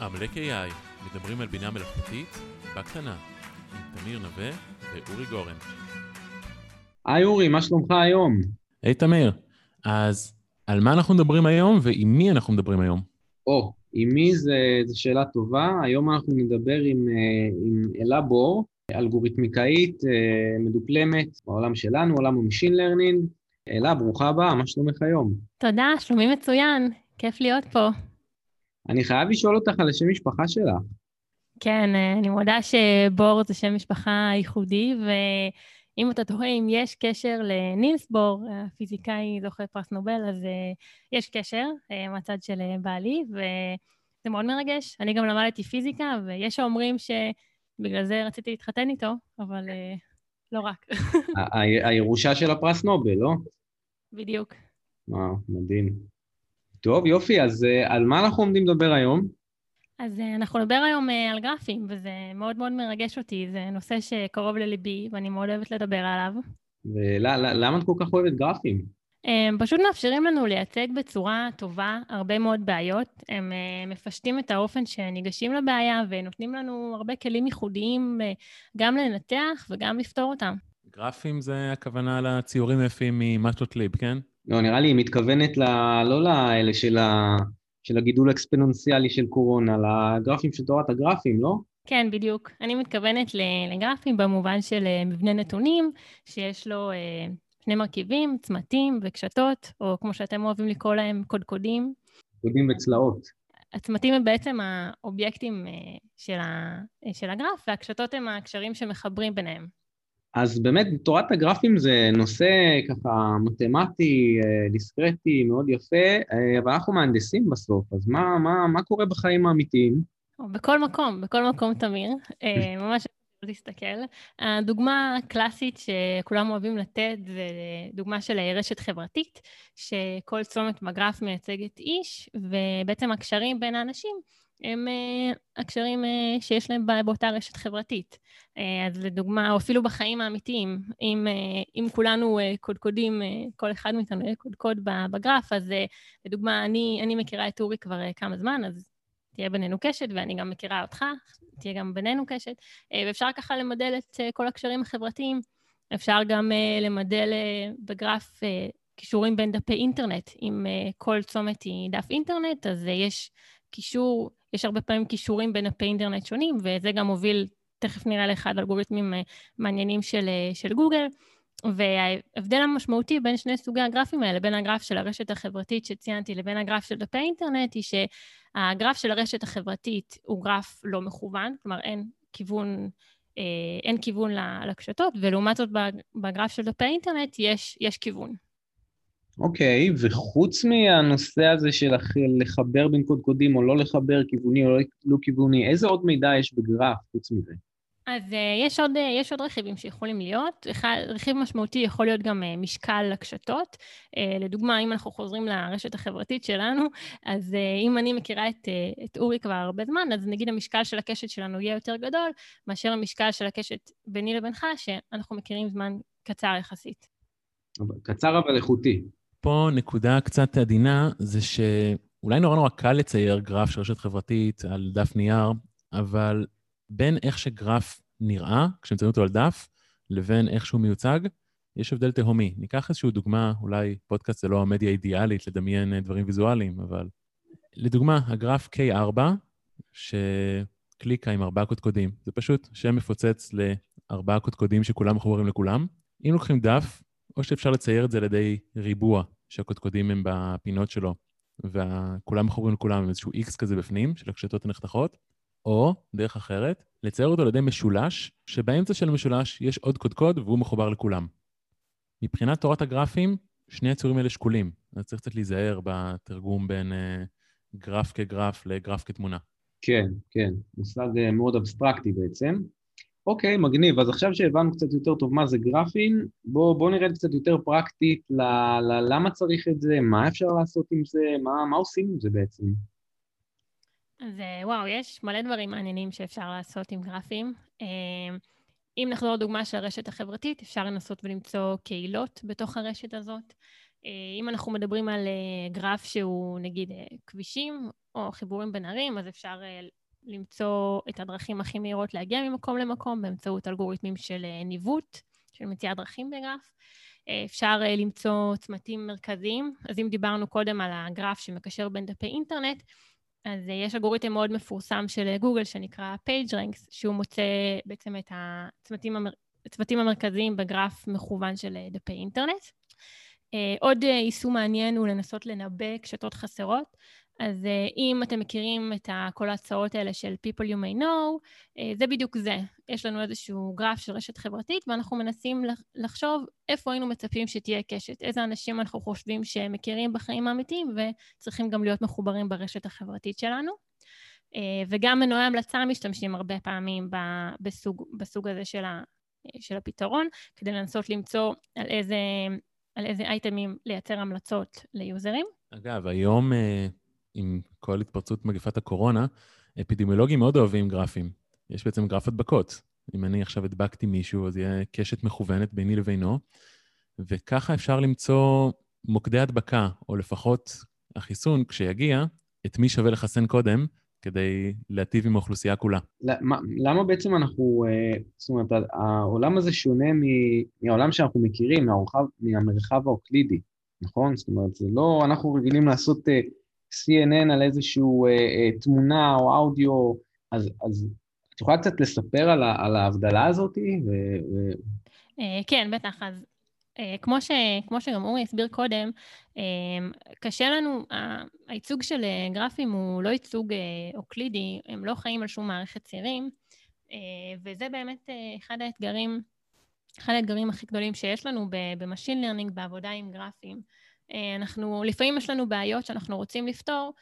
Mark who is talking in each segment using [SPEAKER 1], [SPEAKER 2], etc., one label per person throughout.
[SPEAKER 1] עמלק AI, מדברים על בינה מלאכותית בקטנה, עם תמיר נווה ואורי גורן.
[SPEAKER 2] היי אורי, מה שלומך היום?
[SPEAKER 1] היי תמיר, אז על מה אנחנו מדברים היום ועם מי אנחנו מדברים היום?
[SPEAKER 2] או, עם מי זו שאלה טובה. היום אנחנו נדבר עם, אה, עם אלה בור, אלגוריתמיקאית אה, מדופלמת בעולם שלנו, עולם ה machine learning. אלה, ברוכה הבאה, מה שלומך היום?
[SPEAKER 3] תודה, שלומי מצוין, כיף להיות פה.
[SPEAKER 2] אני חייב לשאול אותך על השם משפחה שלך.
[SPEAKER 3] כן, אה, אני מודה שבור זה שם משפחה ייחודי, ואם אתה תוהה אם יש קשר לנילס בור, הפיזיקאי זוכה פרס נובל, אז אה, יש קשר אה, מהצד של בעלי, וזה מאוד מרגש. אני גם למדתי פיזיקה, ויש האומרים שבגלל זה רציתי להתחתן איתו, אבל לא רק.
[SPEAKER 2] הירושה של הפרס נובל, לא?
[SPEAKER 3] בדיוק.
[SPEAKER 2] וואו, מדהים. טוב, יופי, אז uh, על מה אנחנו עומדים לדבר היום?
[SPEAKER 3] אז uh, אנחנו נדבר היום uh, על גרפים, וזה מאוד מאוד מרגש אותי, זה נושא שקרוב לליבי, ואני מאוד אוהבת לדבר עליו.
[SPEAKER 2] ולמה את כל כך אוהבת גרפים?
[SPEAKER 3] הם פשוט מאפשרים לנו לייצג בצורה טובה הרבה מאוד בעיות. הם מפשטים את האופן שניגשים לבעיה ונותנים לנו הרבה כלים ייחודיים גם לנתח וגם לפתור אותם.
[SPEAKER 1] גרפים זה הכוונה לציורים יפים ממטלוטליב, כן?
[SPEAKER 2] לא, נראה לי היא מתכוונת ל... לא לאלה של, ה... של הגידול האקספוננציאלי של קורונה, לגרפים של תורת הגרפים, לא?
[SPEAKER 3] כן, בדיוק. אני מתכוונת לגרפים במובן של אה, מבנה נתונים, שיש לו אה, שני מרכיבים, צמתים וקשתות, או כמו שאתם אוהבים לקרוא להם, קודקודים.
[SPEAKER 2] קודקודים וצלעות.
[SPEAKER 3] הצמתים הם בעצם האובייקטים אה, של, ה... של הגרף, והקשתות הם הקשרים שמחברים ביניהם.
[SPEAKER 2] אז באמת תורת הגרפים זה נושא ככה מתמטי, אה, דיסקרטי, מאוד יפה, אה, אבל אנחנו מהנדסים בסוף, אז מה, מה, מה קורה בחיים האמיתיים?
[SPEAKER 3] בכל מקום, בכל מקום תמיר, אה, ממש להסתכל. הדוגמה הקלאסית שכולם אוהבים לתת זה דוגמה של רשת חברתית, שכל צומת בגרף מייצגת איש, ובעצם הקשרים בין האנשים הם uh, הקשרים uh, שיש להם באותה רשת חברתית. Uh, אז לדוגמה, או אפילו בחיים האמיתיים, אם, אם כולנו קודקודים, כל אחד מאיתנו יהיה קודקוד בגרף, אז לדוגמה, אני, אני מכירה את אורי כבר כמה זמן, אז תהיה בינינו קשת, ואני גם מכירה אותך, תהיה גם בינינו קשת, ואפשר ככה למדל את כל הקשרים החברתיים. אפשר גם למדל בגרף קישורים בין דפי אינטרנט. אם כל צומת היא דף אינטרנט, אז יש קישור יש הרבה פעמים קישורים בין דפי אינטרנט שונים, וזה גם מוביל, תכף נראה לאחד אלגוריתמים אה, מעניינים של, אה, של גוגל. וההבדל המשמעותי בין שני סוגי הגרפים האלה, בין הגרף של הרשת החברתית שציינתי לבין הגרף של דפי אינטרנט, היא שהגרף של הרשת החברתית הוא גרף לא מכוון, כלומר אין כיוון, אה, אין כיוון לקשתות, ולעומת זאת בגרף של דפי אינטרנט יש, יש כיוון.
[SPEAKER 2] אוקיי, okay, וחוץ מהנושא הזה של לחבר בין קודקודים או לא לחבר כיווני או לא, לא כיווני, איזה עוד מידע יש בגרף חוץ מזה?
[SPEAKER 3] אז uh, יש, עוד, uh, יש עוד רכיבים שיכולים להיות. אחד, רכיב משמעותי יכול להיות גם uh, משקל הקשתות. לדוגמה, אם אנחנו חוזרים לרשת החברתית שלנו, אז אם אני מכירה את, את אורי כבר הרבה זמן, אז נגיד המשקל של הקשת שלנו יהיה יותר גדול מאשר המשקל של הקשת ביני לבינך, שאנחנו מכירים זמן קצר יחסית.
[SPEAKER 2] קצר אבל איכותי.
[SPEAKER 1] פה נקודה קצת עדינה, זה שאולי נורא נורא קל לצייר גרף של רשת חברתית על דף נייר, אבל בין איך שגרף נראה, כשמציירים אותו על דף, לבין איך שהוא מיוצג, יש הבדל תהומי. ניקח איזושהי דוגמה, אולי פודקאסט זה לא המדיה האידיאלית לדמיין אה, דברים ויזואליים, אבל לדוגמה, הגרף K4, שקליקה עם ארבעה קודקודים, זה פשוט שם מפוצץ לארבעה קודקודים שכולם מחוברים לכולם. אם לוקחים דף, או שאפשר לצייר את זה על ידי ריבוע, שהקודקודים הם בפינות שלו, וכולם מחוברים לכולם עם איזשהו X כזה בפנים, של הקשתות הנחתכות, או, דרך אחרת, לצייר אותו על ידי משולש, שבאמצע של המשולש יש עוד קודקוד והוא מחובר לכולם. מבחינת תורת הגרפים, שני הציורים האלה שקולים, אז צריך קצת להיזהר בתרגום בין uh, גרף כגרף לגרף כתמונה.
[SPEAKER 2] כן, כן, מושג uh, מאוד אבסטרקטי בעצם. אוקיי, מגניב. אז עכשיו שהבנו קצת יותר טוב מה זה גרפים, בואו בוא נרד קצת יותר פרקטית ל, ל, למה צריך את זה, מה אפשר לעשות עם זה, מה, מה עושים עם זה בעצם.
[SPEAKER 3] אז אה, וואו, יש מלא דברים מעניינים שאפשר לעשות עם גרפים. אה, אם נחזור לדוגמה של הרשת החברתית, אפשר לנסות ולמצוא קהילות בתוך הרשת הזאת. אם אנחנו מדברים על גרף שהוא נגיד כבישים או חיבורים בין ערים, אז אפשר למצוא את הדרכים הכי מהירות להגיע ממקום למקום באמצעות אלגוריתמים של ניווט, של מציאת דרכים בגרף. אפשר למצוא צמתים מרכזיים. אז אם דיברנו קודם על הגרף שמקשר בין דפי אינטרנט, אז יש אלגוריתם מאוד מפורסם של גוגל שנקרא PageRanks, שהוא מוצא בעצם את הצמתים, המר... הצמתים המרכזיים בגרף מכוון של דפי אינטרנט. עוד יישום מעניין הוא לנסות לנבא קשתות חסרות. אז uh, אם אתם מכירים את כל ההצעות האלה של People You may know, uh, זה בדיוק זה. יש לנו איזשהו גרף של רשת חברתית, ואנחנו מנסים לחשוב איפה היינו מצפים שתהיה קשת, איזה אנשים אנחנו חושבים שהם מכירים בחיים האמיתיים וצריכים גם להיות מחוברים ברשת החברתית שלנו. Uh, וגם מנועי המלצה משתמשים הרבה פעמים בסוג, בסוג הזה של, ה, של הפתרון, כדי לנסות למצוא על איזה, על איזה אייטמים לייצר המלצות ליוזרים.
[SPEAKER 1] אגב, היום... עם כל התפרצות מגפת הקורונה, אפידמיולוגים מאוד אוהבים גרפים. יש בעצם גרף הדבקות. אם אני עכשיו הדבקתי מישהו, אז יהיה קשת מכוונת ביני לבינו, וככה אפשר למצוא מוקדי הדבקה, או לפחות החיסון, כשיגיע, את מי שווה לחסן קודם, כדי להטיב עם האוכלוסייה כולה.
[SPEAKER 2] למה בעצם אנחנו, אה, זאת אומרת, העולם הזה שונה מהעולם שאנחנו מכירים, מהמרחב, מהמרחב האוקלידי, נכון? זאת אומרת, זה לא, אנחנו רגילים לעשות אה, CNN על איזושהי אה, אה, תמונה או אודיו, אז, אז את יכולה קצת לספר על, ה, על ההבדלה הזאת? ו, ו...
[SPEAKER 3] אה, כן, בטח. אז אה, כמו, ש, כמו שגם אורי הסביר קודם, אה, קשה לנו, הייצוג של אה, גרפים הוא לא ייצוג אה, אוקלידי, הם לא חיים על שום מערכת צירים, וזה באמת אחד האתגרים, אחד האתגרים הכי גדולים שיש לנו ב machine learning, בעבודה עם גרפים. אה, אנחנו, לפעמים יש לנו בעיות שאנחנו רוצים לפתור,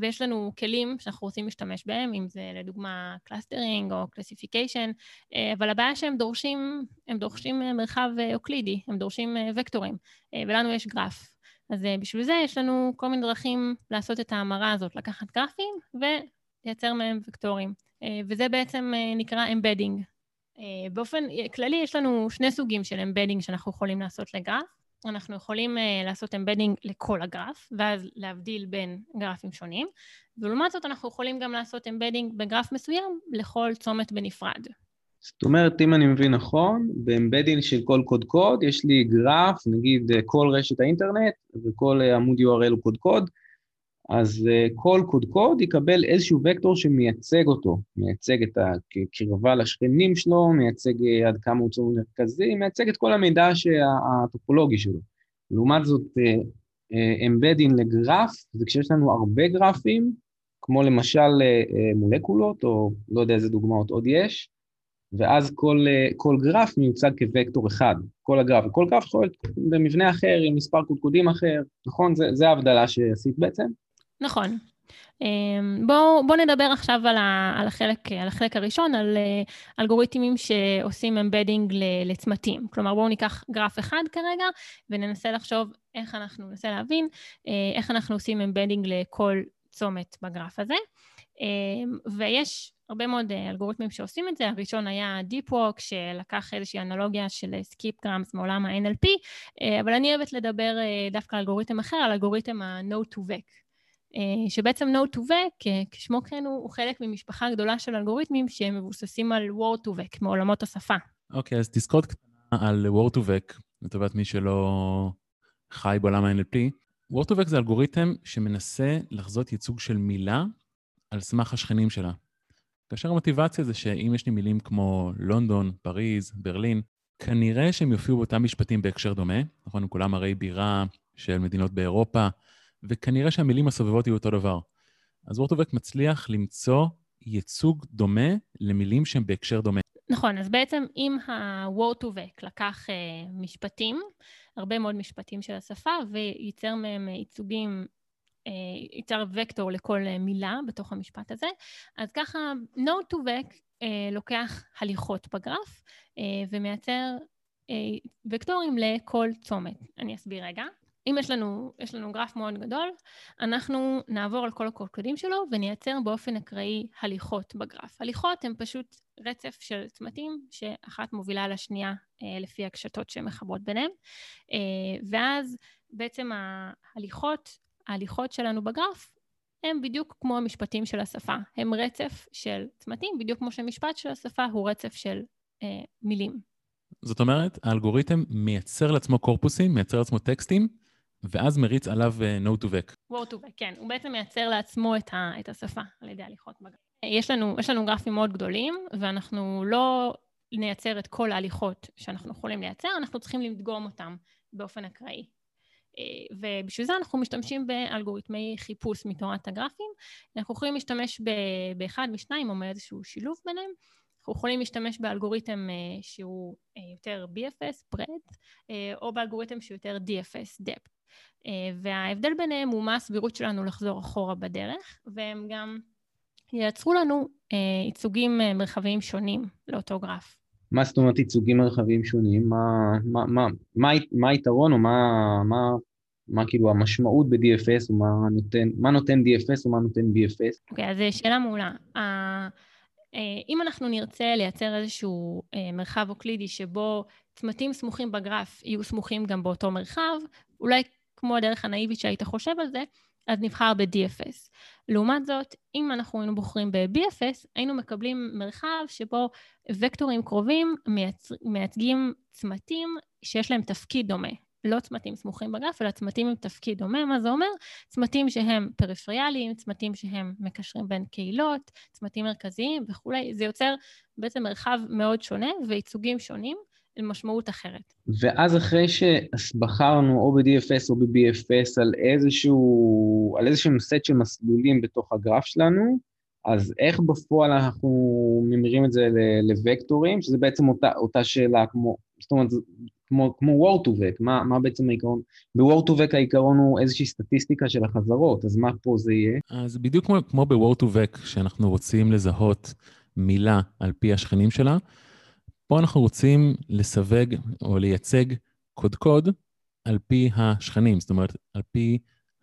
[SPEAKER 3] ויש לנו כלים שאנחנו רוצים להשתמש בהם, אם זה לדוגמה clustering או classification, אה, אבל הבעיה שהם דורשים, הם דורשים אה, מרחב אוקלידי, הם דורשים וקטורים, ולנו יש גרף. אז בשביל זה יש לנו כל מיני דרכים לעשות את ההמרה הזאת, לקחת גרפים ולייצר מהם וקטורים. וזה בעצם נקרא embedding. באופן כללי יש לנו שני סוגים של embedding שאנחנו יכולים לעשות לגרף. אנחנו יכולים אה, לעשות embedding לכל הגרף, ואז להבדיל בין גרפים שונים, ולעומת זאת אנחנו יכולים גם לעשות embedding בגרף מסוים לכל צומת בנפרד.
[SPEAKER 2] זאת אומרת, אם אני מבין נכון, ב embedding של כל קודקוד, יש לי גרף, נגיד אה, כל רשת האינטרנט, וכל אה, עמוד URL הוא קודקוד, אז אה, כל קודקוד יקבל איזשהו וקטור שמייצג אותו, מייצג את הקרבה לשכנים שלו, מייצג אה, עד כמה הוא צומת מרכזי, מייצג את כל המידע הטופולוגי שלו. לעומת זאת, אמבדין uh, לגרף, זה כשיש לנו הרבה גרפים, כמו למשל מולקולות, או לא יודע איזה דוגמאות עוד יש, ואז כל, כל גרף מיוצג כווקטור אחד, כל הגרף, וכל גרף יכול להיות במבנה אחר, עם מספר קודקודים אחר, נכון? זה, זה ההבדלה שעשית בעצם?
[SPEAKER 3] נכון. אמ, בואו בוא נדבר עכשיו על, ה, על, החלק, על החלק הראשון, על uh, אלגוריתמים שעושים אמבדינג לצמתים. כלומר, בואו ניקח גרף אחד כרגע וננסה לחשוב איך אנחנו, ננסה להבין אה, איך אנחנו עושים embedding לכל צומת בגרף הזה. אמ, ויש הרבה מאוד אה, אלגוריתמים שעושים את זה. הראשון היה DeepWalk, שלקח איזושהי אנלוגיה של skip-grams מעולם ה-NLP, אבל אני אוהבת לדבר דווקא על אלגוריתם אחר, על אלגוריתם ה- Node2Vec. אה, שבעצם Node2Vec, כשמו כן הוא, הוא חלק ממשפחה גדולה של אלגוריתמים שהם מבוססים על Word2Vec, מעולמות השפה.
[SPEAKER 1] אוקיי, okay, אז תזכורת קטנה על Word2Vec, לטובת מי שלא חי בעולם ה-NLP. Word2Vec זה אלגוריתם שמנסה לחזות ייצוג של מילה על סמך השכנים שלה. כאשר המוטיבציה זה שאם יש לי מילים כמו לונדון, פריז, ברלין, כנראה שהם יופיעו באותם משפטים בהקשר דומה, נכון? כולם הרי בירה של מדינות באירופה, וכנראה שהמילים הסובבות יהיו אותו דבר. אז וורטובק מצליח למצוא ייצוג דומה למילים שהן בהקשר דומה.
[SPEAKER 3] נכון, אז בעצם אם ה-Word2Vec לקח uh, משפטים, הרבה מאוד משפטים של השפה, וייצר מהם ייצוגים, uh, ייצר וקטור לכל uh, מילה בתוך המשפט הזה, אז ככה Node2Vec uh, לוקח הליכות בגרף uh, ומייצר וקטורים לכל צומת. אני אסביר רגע. אם יש לנו, יש לנו גרף מאוד גדול, אנחנו נעבור על כל הקודקודים שלו ונייצר באופן אקראי הליכות בגרף. הליכות הן פשוט רצף של צמתים שאחת מובילה לשנייה אה, לפי הקשתות שמחברות ביניהן, אה, ואז בעצם ההליכות, ההליכות שלנו בגרף הם בדיוק כמו המשפטים של השפה, הם רצף של צמתים, בדיוק כמו שמשפט של השפה הוא רצף של אה, מילים.
[SPEAKER 1] זאת אומרת, האלגוריתם מייצר לעצמו קורפוסים, מייצר לעצמו טקסטים, ואז מריץ עליו uh, no to vec.
[SPEAKER 3] word to vec, כן. הוא בעצם מייצר לעצמו את, ה, את השפה על ידי הליכות בגרף. יש לנו, יש לנו גרפים מאוד גדולים, ואנחנו לא נייצר את כל ההליכות שאנחנו יכולים לייצר, אנחנו צריכים לדגום אותם באופן אקראי. אה, ובשביל זה אנחנו משתמשים באלגוריתמי חיפוש מתורת הגרפים. אנחנו יכולים להשתמש באחד משניים או מאיזשהו שילוב ביניהם. אנחנו יכולים להשתמש באלגוריתם אה, שהוא יותר BFS, breadth, או באלגוריתם שהוא יותר DFS, depth. אה, וההבדל ביניהם הוא מה הסבירות שלנו לחזור אחורה בדרך, והם גם ייצרו לנו אה, ייצוגים אה, מרחביים שונים לאותו גרף.
[SPEAKER 2] מה זאת אומרת ייצוגים מרחביים שונים? מה, מה, מה, מה, מה היתרון או מה, מה, מה כאילו המשמעות ב-DFS או מה נותן, מה נותן DFS או מה נותן BFS?
[SPEAKER 3] אוקיי, okay, אז שאלה מעולה. אם אנחנו נרצה לייצר איזשהו מרחב אוקלידי שבו צמתים סמוכים בגרף יהיו סמוכים גם באותו מרחב, אולי כמו הדרך הנאיבית שהיית חושב על זה, אז נבחר ב-DFS. לעומת זאת, אם אנחנו היינו בוחרים ב-BFS, היינו מקבלים מרחב שבו וקטורים קרובים מייצ... מייצגים צמתים שיש להם תפקיד דומה. לא צמתים סמוכים בגרף, אלא צמתים עם תפקיד דומה. מה זה אומר? צמתים שהם פריפריאליים, צמתים שהם מקשרים בין קהילות, צמתים מרכזיים וכולי. זה יוצר בעצם מרחב מאוד שונה וייצוגים שונים. למשמעות אחרת.
[SPEAKER 2] ואז אחרי שבחרנו או ב-DFS או ב-BFS על איזשהו, על איזשהו סט של מסלולים בתוך הגרף שלנו, אז איך בפועל אנחנו ממירים את זה לווקטורים, שזה בעצם אותה, אותה שאלה כמו, זאת אומרת, כמו, כמו word to vec, מה, מה בעצם העיקרון? ב-word to vec העיקרון הוא איזושהי סטטיסטיקה של החזרות, אז מה פה זה יהיה?
[SPEAKER 1] אז בדיוק כמו, כמו ב-word to vec, שאנחנו רוצים לזהות מילה על פי השכנים שלה, פה אנחנו רוצים לסווג או לייצג קודקוד על פי השכנים, זאת אומרת, על פי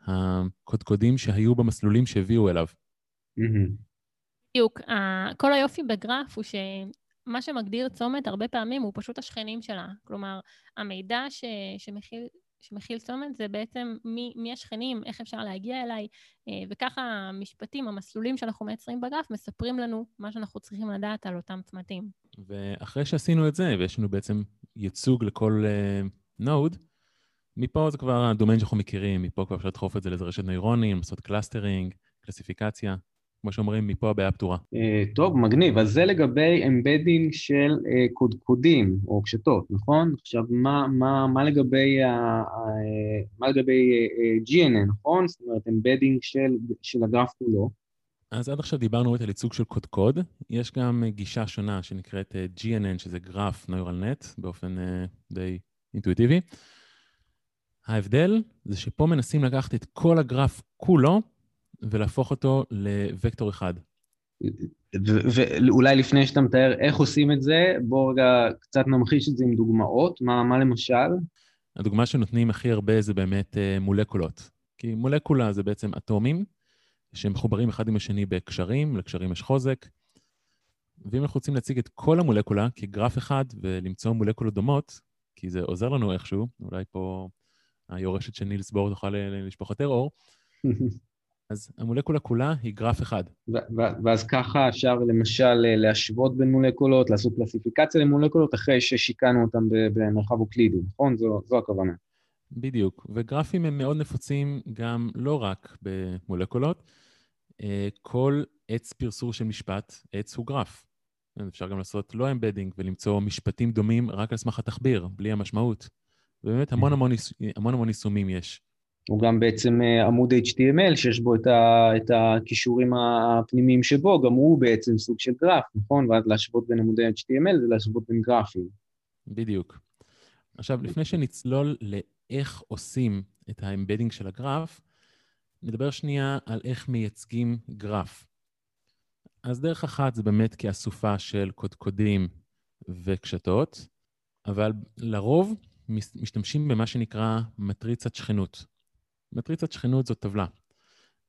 [SPEAKER 1] הקודקודים שהיו במסלולים שהביאו אליו.
[SPEAKER 3] בדיוק. כל היופי בגרף הוא שמה שמגדיר צומת הרבה פעמים הוא פשוט השכנים שלה. כלומר, המידע ש... שמכיל שמכיל צומת זה בעצם מי, מי השכנים, איך אפשר להגיע אליי, אה, וככה המשפטים, המסלולים שאנחנו מייצרים בגרף, מספרים לנו מה שאנחנו צריכים לדעת על אותם צמתים.
[SPEAKER 1] ואחרי שעשינו את זה, ויש לנו בעצם ייצוג לכל node, אה, מפה זה כבר הדומיין שאנחנו מכירים, מפה כבר אפשר לדחוף את זה לאיזה רשת נוירונים, לעשות clustering, קלסיפיקציה. כמו שאומרים, מפה הבעיה פתורה.
[SPEAKER 2] אה, טוב, מגניב. אז זה לגבי embedding של אה, קודקודים או קשתות, נכון? עכשיו, מה, מה, מה לגבי, אה, מה לגבי uh, GNN, נכון? זאת אומרת, אמבדינג של, של הגרף כולו.
[SPEAKER 1] אז עד עכשיו דיברנו על ייצוג של קודקוד. יש גם גישה שונה שנקראת GNN, שזה גרף Neural Net, באופן uh, די אינטואיטיבי. ההבדל זה שפה מנסים לקחת את כל הגרף כולו ולהפוך אותו לוקטור אחד.
[SPEAKER 2] ואולי לפני שאתה מתאר איך עושים את זה, בואו רגע קצת נמחיש את זה עם דוגמאות. מה, מה למשל?
[SPEAKER 1] הדוגמה שנותנים הכי הרבה זה באמת uh, מולקולות. כי מולקולה זה בעצם אטומים שמחוברים אחד עם השני בקשרים, לקשרים יש חוזק. ואם אנחנו רוצים להציג את כל המולקולה כגרף אחד ולמצוא מולקולות דומות, כי זה עוזר לנו איכשהו, אולי פה היורשת של נילס בור תוכל לשפוך יותר אור, אז המולקולה כולה היא גרף אחד.
[SPEAKER 2] ואז ככה אפשר למשל אה, להשוות בין מולקולות, לעשות קלסיפיקציה למולקולות אחרי ששיקענו אותם במרחב אוקלידי, נכון? זו, זו הכוונה.
[SPEAKER 1] בדיוק, וגרפים הם מאוד נפוצים גם לא רק במולקולות. אה, כל עץ פרסור של משפט, עץ הוא גרף. אפשר גם לעשות לא אמבדינג ולמצוא משפטים דומים רק על סמך התחביר, בלי המשמעות. ובאמת המון המון, המון, המון יישומים יש.
[SPEAKER 2] הוא גם בעצם אה, עמוד HTML שיש בו את, ה, את הכישורים הפנימיים שבו, גם הוא בעצם סוג של גרף, נכון? ואז להשוות בין עמודי HTML זה להשוות בין גרפים.
[SPEAKER 1] בדיוק. עכשיו, לפני שנצלול לאיך עושים את ה embedding של הגרף, נדבר שנייה על איך מייצגים גרף. אז דרך אחת זה באמת כאסופה של קודקודים וקשתות, אבל לרוב משתמשים במה שנקרא מטריצת שכנות. מטריצת שכנות זו טבלה.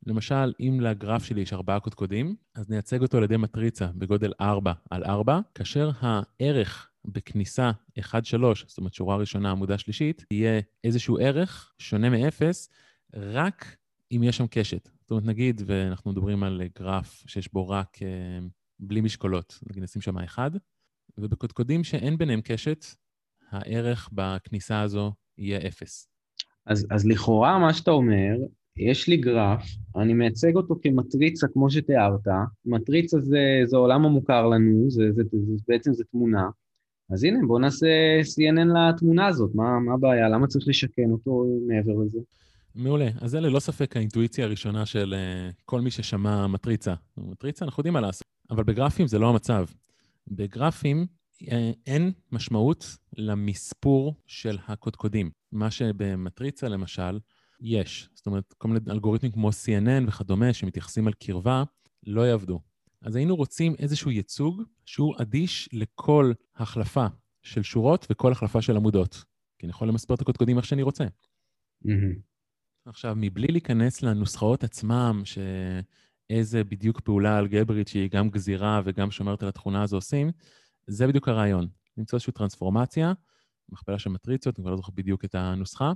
[SPEAKER 1] למשל, אם לגרף שלי יש ארבעה קודקודים, אז נייצג אותו על ידי מטריצה בגודל 4 על 4, כאשר הערך בכניסה 1-3, זאת אומרת שורה ראשונה, עמודה שלישית, יהיה איזשהו ערך שונה מ-0, רק אם יש שם קשת. זאת אומרת, נגיד, ואנחנו מדברים על גרף שיש בו רק uh, בלי משקולות, נגיד נשים שם 1, ובקודקודים שאין ביניהם קשת, הערך בכניסה הזו יהיה 0.
[SPEAKER 2] אז, אז לכאורה מה שאתה אומר, יש לי גרף, אני מייצג אותו כמטריצה כמו שתיארת, מטריצה זה, זה עולם המוכר לנו, זה, זה, זה, זה, בעצם זה תמונה, אז הנה בוא נעשה CNN לתמונה הזאת, מה, מה הבעיה? למה צריך לשכן אותו מעבר לזה?
[SPEAKER 1] מעולה. אז זה ללא ספק האינטואיציה הראשונה של uh, כל מי ששמע מטריצה. מטריצה, אנחנו יודעים מה לעשות. אבל בגרפים זה לא המצב. בגרפים אין משמעות למספור של הקודקודים. מה שבמטריצה, למשל, יש. זאת אומרת, כל מיני אלגוריתמים כמו CNN וכדומה, שמתייחסים על קרבה, לא יעבדו. אז היינו רוצים איזשהו ייצוג שהוא אדיש לכל החלפה של שורות וכל החלפה של עמודות. כי אני יכול למספר את הקודקודים איך שאני רוצה. Mm-hmm. עכשיו, מבלי להיכנס לנוסחאות עצמם, שאיזה בדיוק פעולה אלגברית שהיא גם גזירה וגם שומרת על התכונה הזו עושים, זה בדיוק הרעיון. למצוא איזושהי טרנספורמציה, מכפלה של מטריציות, אני כבר לא זוכר בדיוק את הנוסחה,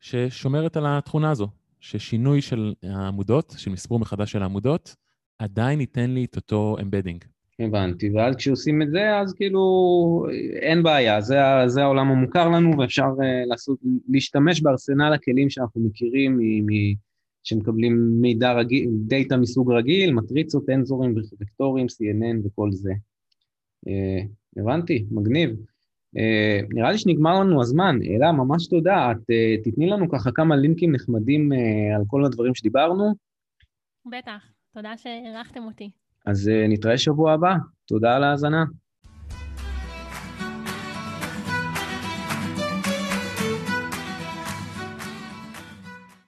[SPEAKER 1] ששומרת על התכונה הזו, ששינוי של העמודות, של מספור מחדש של העמודות, עדיין ייתן לי את אותו embedding.
[SPEAKER 2] הבנתי, ואז כשעושים את זה, אז כאילו אין בעיה, זה, זה העולם המוכר לנו ואפשר אה, לעשות, להשתמש בארסנל הכלים שאנחנו מכירים מ, מ, שמקבלים מידע רגיל, דאטה מסוג רגיל, מטריצות, טנזורים וקטורים, CNN וכל זה. אה, הבנתי, מגניב. אה, נראה לי שנגמר לנו הזמן, אלה, ממש תודה. את אה, תתני לנו ככה כמה לינקים נחמדים על כל הדברים שדיברנו.
[SPEAKER 3] בטח, תודה שאירחתם אותי.
[SPEAKER 2] אז נתראה שבוע הבא. תודה על ההאזנה.